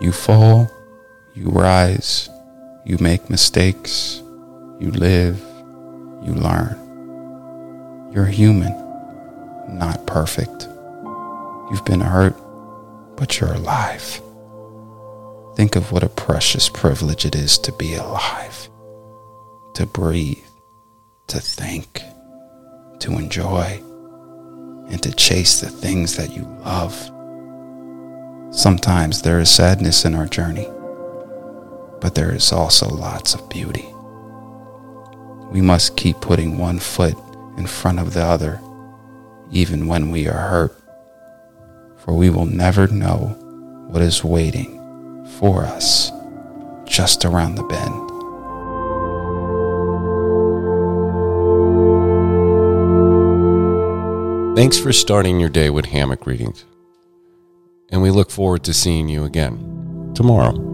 You fall, you rise, you make mistakes, you live, you learn. You're human, not perfect. You've been hurt, but you're alive. Think of what a precious privilege it is to be alive, to breathe, to think, to enjoy, and to chase the things that you love. Sometimes there is sadness in our journey, but there is also lots of beauty. We must keep putting one foot in front of the other, even when we are hurt, for we will never know what is waiting for us just around the bend. Thanks for starting your day with hammock readings. And we look forward to seeing you again tomorrow.